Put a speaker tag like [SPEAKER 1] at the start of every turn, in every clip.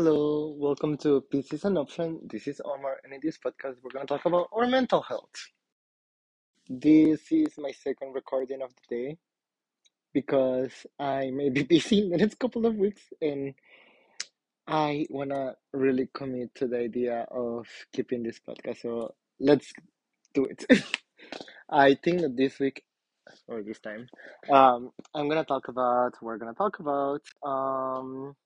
[SPEAKER 1] Hello, welcome to Peace is an Option. This is Omar, and in this podcast, we're going to talk about our mental health. This is my second recording of the day because I may be busy in the next couple of weeks, and I want to really commit to the idea of keeping this podcast. So let's do it. I think that this week or this time, um, I'm gonna talk about. We're gonna talk about um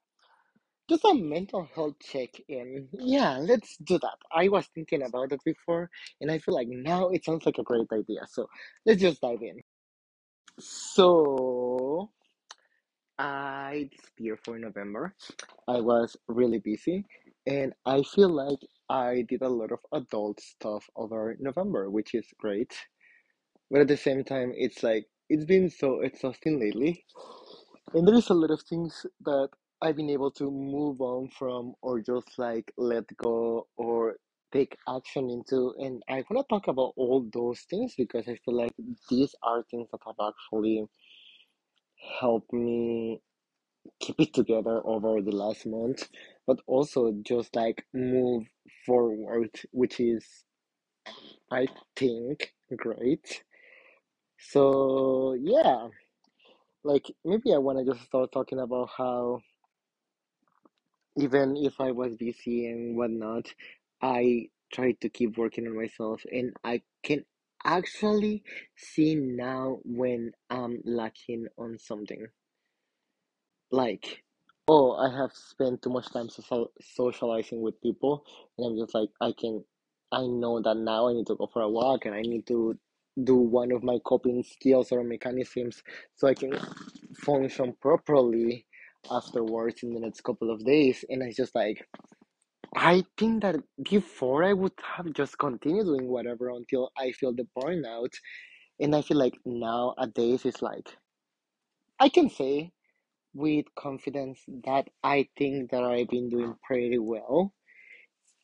[SPEAKER 1] just a mental health check-in. Yeah, let's do that. I was thinking about it before, and I feel like now it sounds like a great idea. So let's just dive in. So I disappeared for November. I was really busy, and I feel like I did a lot of adult stuff over November, which is great. But at the same time, it's like it's been so exhausting lately. And there is a lot of things that I've been able to move on from or just like let go or take action into. And I want to talk about all those things because I feel like these are things that have actually helped me keep it together over the last month, but also just like move forward, which is, I think, great. So, yeah, like maybe I want to just start talking about how even if I was busy and whatnot, I tried to keep working on myself, and I can actually see now when I'm lacking on something. Like, oh, I have spent too much time social socializing with people, and I'm just like, I can, I know that now I need to go for a walk, and I need to do one of my coping skills or mechanisms so I can function properly afterwards in the next couple of days. And I just like, I think that before I would have just continued doing whatever until I feel the burnout. And I feel like nowadays it's like, I can say with confidence that I think that I've been doing pretty well,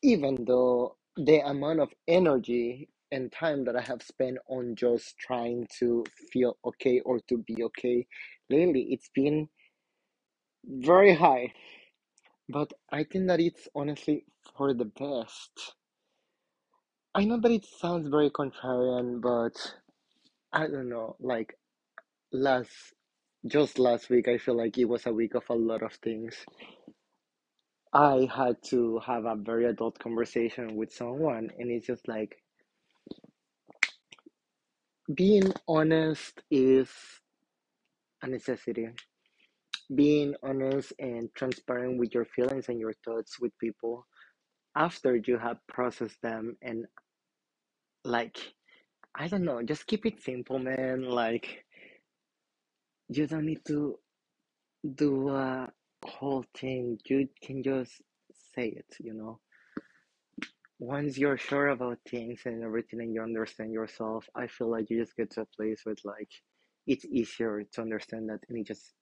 [SPEAKER 1] even though the amount of energy and time that I have spent on just trying to feel okay or to be okay lately, it's been very high. But I think that it's honestly for the best. I know that it sounds very contrarian, but I don't know. Like last, just last week, I feel like it was a week of a lot of things. I had to have a very adult conversation with someone, and it's just like being honest is a necessity. Being honest and transparent with your feelings and your thoughts with people after you have processed them and like I don't know, just keep it simple, man. Like you don't need to do a whole thing. You can just say it, you know. Once you're sure about things and everything and you understand yourself, I feel like you just get to a place where like it's easier to understand that and it just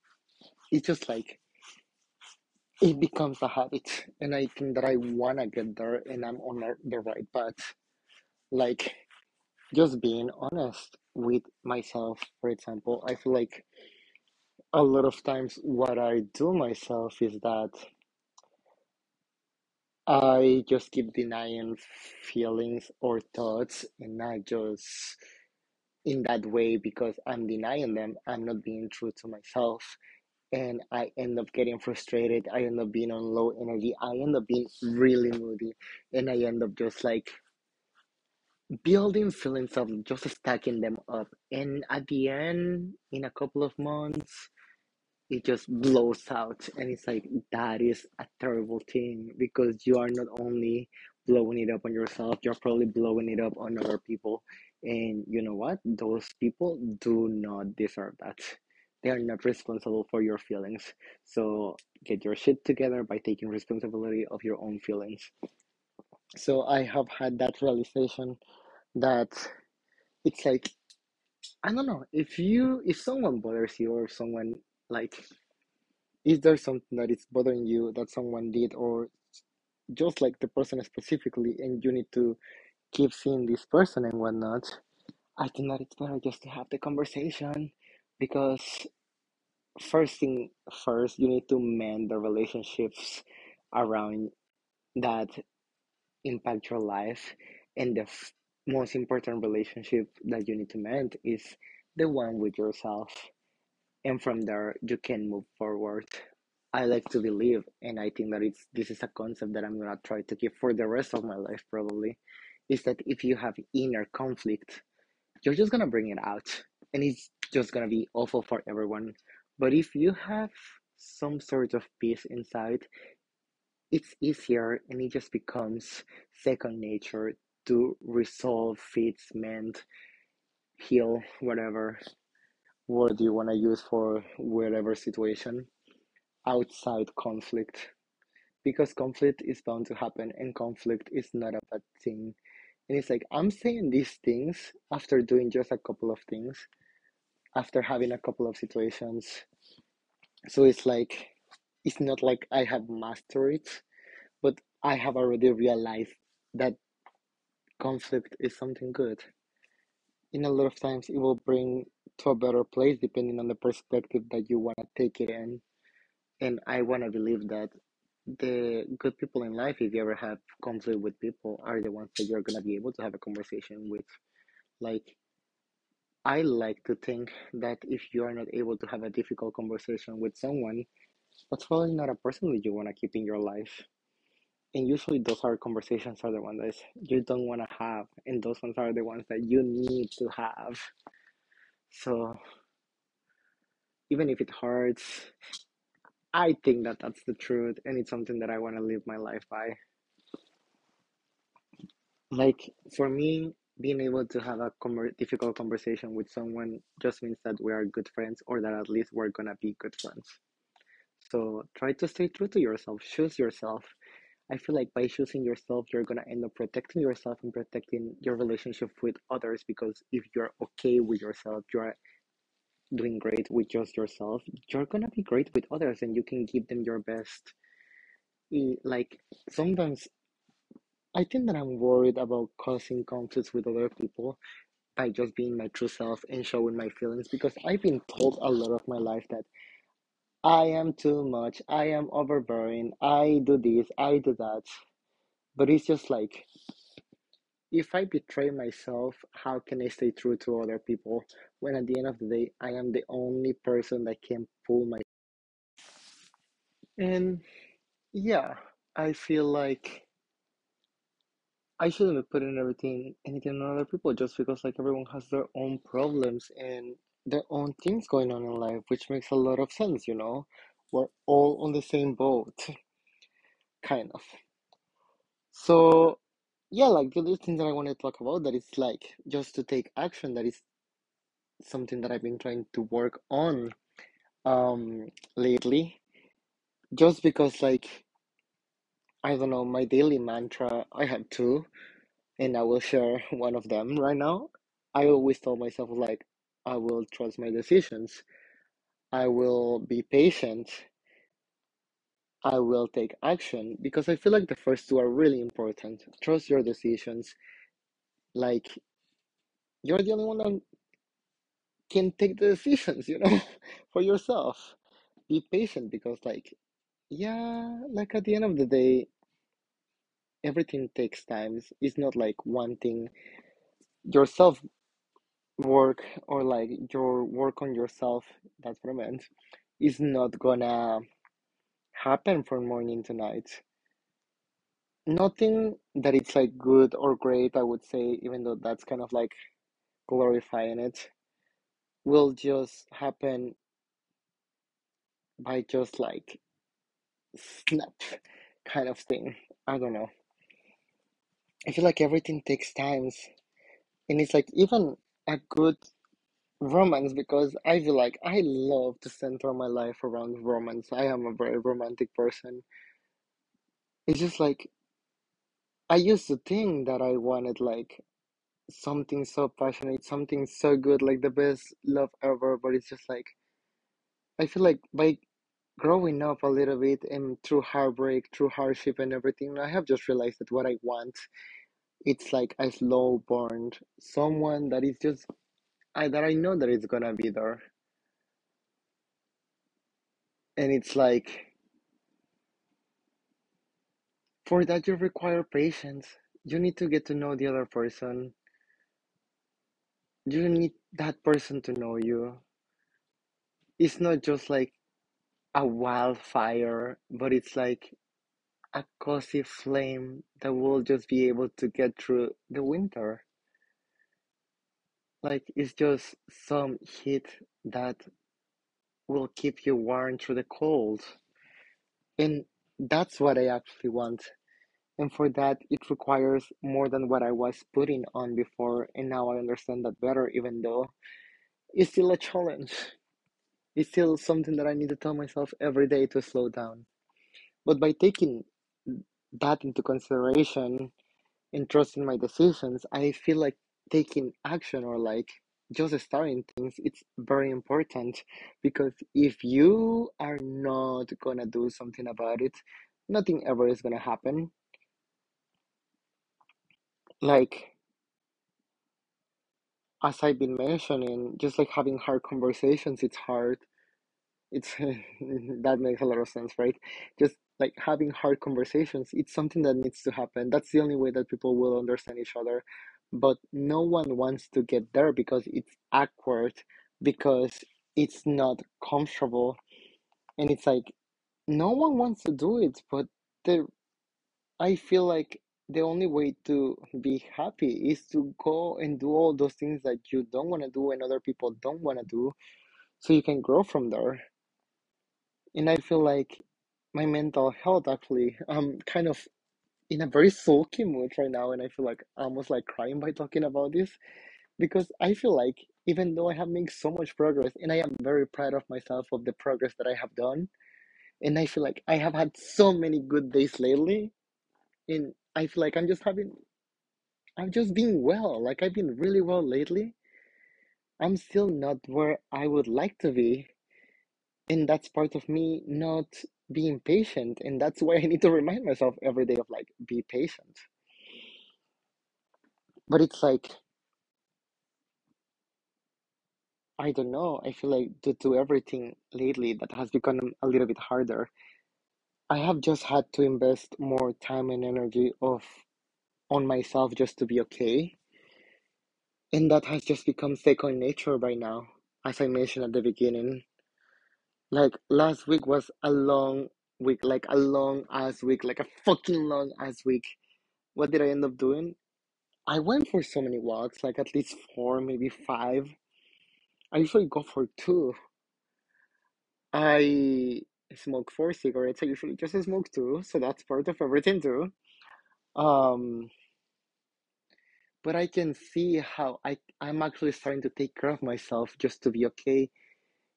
[SPEAKER 1] it's just like it becomes a habit and I think that I wanna get there and I'm on the the right path. Like just being honest with myself, for example, I feel like a lot of times what I do myself is that I just keep denying feelings or thoughts and I just in that way because I'm denying them, I'm not being true to myself and I end up getting frustrated. I end up being on low energy. I end up being really moody and I end up just like building feelings of just stacking them up. And at the end, in a couple of months, it just blows out and it's like that is a terrible thing because you are not only blowing it up on yourself you're probably blowing it up on other people and you know what those people do not deserve that they are not responsible for your feelings. So get your shit together by taking responsibility of your own feelings. So i have had that realization that it's like i don't know if you if someone bothers you or someone like is there something that is bothering you that someone did or just like the person specifically and you need to keep seeing this person and whatnot i think that it's better just to have the conversation because first thing first you need to mend the relationships around that impact your life. And the f- most important relationship that you need to mend is the one with yourself. And from there you can move forward. I like to believe and i think that it's this is a concept that i'm gonna try to keep for the rest of my life probably is that if you have inner conflict you're just gonna bring it out. And it's just gonna be awful for everyone but if you have some sort of peace inside it's easier and it just becomes second nature to resolve fix mend heal whatever. Word you want to use for whatever situation? Outside conflict. Because conflict is bound to happen and conflict is not a bad thing. And it's like i'm saying these things after doing just a couple of things after having a couple of situations. So it's like it's not like i have mastered it but i have already realized that conflict is something good. In a lot of times it will bring to a better place depending on the perspective that you want to take it in. And i want to believe that the good people in life if you ever have conflict with people are the ones that you're going to be able to have a conversation with. Like i like to think that if you are not able to have a difficult conversation with someone that's probably not a person that you want to keep in your life. And usually those are conversations are the ones that you don't want to have and those ones are the ones that you need to have. So even if it hurts i think that that's the truth and it's something that i want to live my life by. Like for me being able to have a conver- difficult conversation with someone just means that we are good friends or that at least we're gonna be good friends. So try to stay true to yourself. Choose yourself. I feel like by choosing yourself you're gonna end up protecting yourself and protecting your relationship with others because if you're okay with yourself you're doing great with just yourself you're gonna be great with others and you can give them your best. Like sometimes i think that i'm worried about causing conflicts with other people by just being my true self and showing my feelings because I've been told a lot of my life that I am too much, I am overbearing, I do this, I do that. But it's just like, if I betray myself, how can I stay true to other people when at the end of the day, I am the only person that can pull my. And yeah, I feel like I shouldn't be putting everything anything on other people just because like everyone has their own problems and their own things going on in life, which makes a lot of sense, you know? We're all on the same boat, kind of. So yeah, like the other thing that I want to talk about that is like just to take action, that is something that I've been trying to work on um lately. Just because like I don't know, my daily mantra, I have two. and I will share one of them right now. I always tell myself like I will trust my decisions. I will be patient. I will take action because I feel like the first two are really important. Trust your decisions. Like you're the only one that can take the decisions, you know, for yourself. Be patient because like yeah, like at the end of the day, everything takes time. It's not like one thing. Yourself work or like your work on yourself, that's what I meant, is not gonna happen from morning to night. Nothing that it's like good or great, I would say, even though that's kind of like glorifying it, will just happen by just like snap kind of thing. I don't know. I feel like everything takes times, and it's like even a good romance because I feel like I love to center my life around romance. I am a very romantic person. It's just like I used to think that I wanted like something so passionate, something so good, like the best love ever, but it's just like I feel like by growing up a little bit and through heartbreak, through hardship and everything, I have just realized that what I want, it's like a slow burn, someone that is just I that I know that it's gonna be there. And it's like For that, you require patience. You need to get to know the other person. You need that person to know you. It's not just like a wildfire, but it's like a cozy flame that will just be able to get through the winter. Like it's just some heat that will keep you warm through the cold. And that's what I actually want. And for that, it requires more than what I was putting on before. And now I understand that better, even though it's still a challenge. It's still something that I need to tell myself every day to slow down. But by taking that into consideration and trusting my decisions, I feel like taking action or like just starting things, it's very important because if you are not gonna do something about it, nothing ever is gonna happen. Like as I've been mentioning, just like having hard conversations, it's hard. It's that makes a lot of sense, right? Just like having hard conversations, it's something that needs to happen. That's the only way that people will understand each other. But no one wants to get there because it's awkward, because it's not comfortable. And it's like no one wants to do it, but the I feel like the only way to be happy is to go and do all those things that you don't want to do and other people don't want to do so you can grow from there. And I feel like my mental health actually, I'm kind of in a very sulky mood right now, and I feel like almost like crying by talking about this because I feel like even though I have made so much progress, and I am very proud of myself of the progress that I have done, and I feel like I have had so many good days lately, and I feel like I'm just having, I'm just being well. Like I've been really well lately. I'm still not where I would like to be, and that's part of me not being patient and that's why i need to remind myself every day of like be patient but it's like i don't know i feel like due to everything lately that has become a little bit harder i have just had to invest more time and energy of on myself just to be okay and that has just become second nature by now as i mentioned at the beginning like last week was a long week like a long ass week like a fucking long ass week what did i end up doing I went for so many walks, like at least four, maybe five. I usually go for two. I smoke four cigarettes. I usually just smoke two, so that's part of everything too. Um, but I can see how I I'm actually starting to take care of myself just to be okay.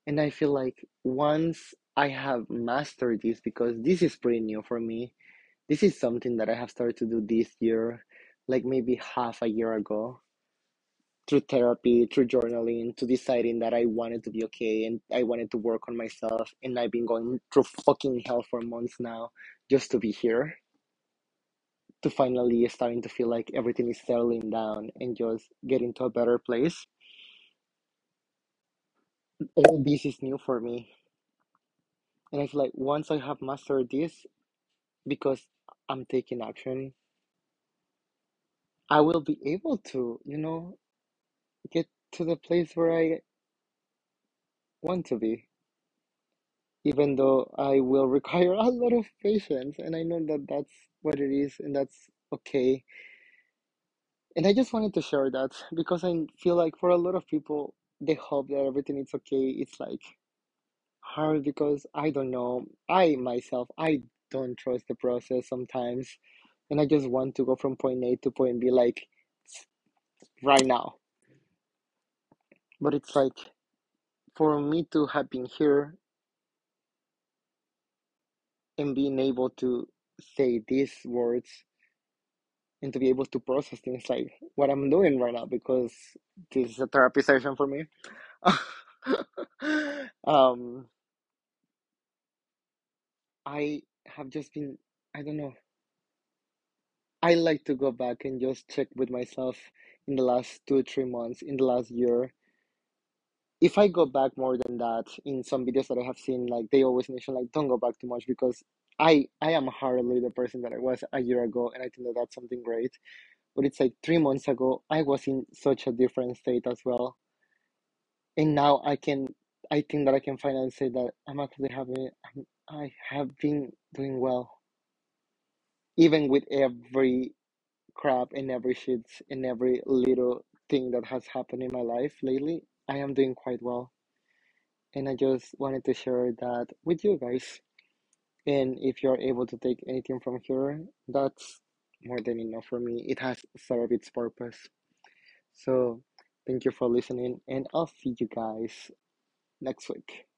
[SPEAKER 1] And I feel like once I have mastered this, because this is pretty new for me, this is something that I have started to do this year, like maybe half a year ago. Through therapy, through journaling, to deciding that I wanted to be okay and I wanted to work on myself. And I've been going through fucking hell for months now just to be here, to finally starting to feel like everything is settling down and just getting to a better place. All this is new for me. And I feel like once I have mastered this, because I'm taking action, I will be able to, you know, get to the place where I want to be. even though I will require a lot of patience, and I know that that's what it is, and that's okay. And I just wanted to share that because I feel like for a lot of people, they hope that everything is okay. It's like hard because I don't know. I myself, I don't trust the process sometimes, and I just want to go from point A to point B like right now. But it's like for me to have been here and being able to say these words and to be able to process things like what I'm doing right now because this is a therapy session for me. um, I have just been, I don't know, I like to go back and just check with myself in the last two, three months, in the last year. If I go back more than that, in some videos that I have seen, like they always mention, like, don't go back too much because I I am hardly the person that I was a year ago, and I think that that's something great. But it's like three months ago, I was in such a different state as well, and now I can I think that I can finally say that I'm actually having I'm, I have been doing well, even with every crap and every shit and every little thing that has happened in my life lately. I am doing quite well, and I just wanted to share that with you guys. And if you're able to take anything from here, that's more than enough for me. It has served its purpose. So, thank you for listening, and I'll see you guys next week.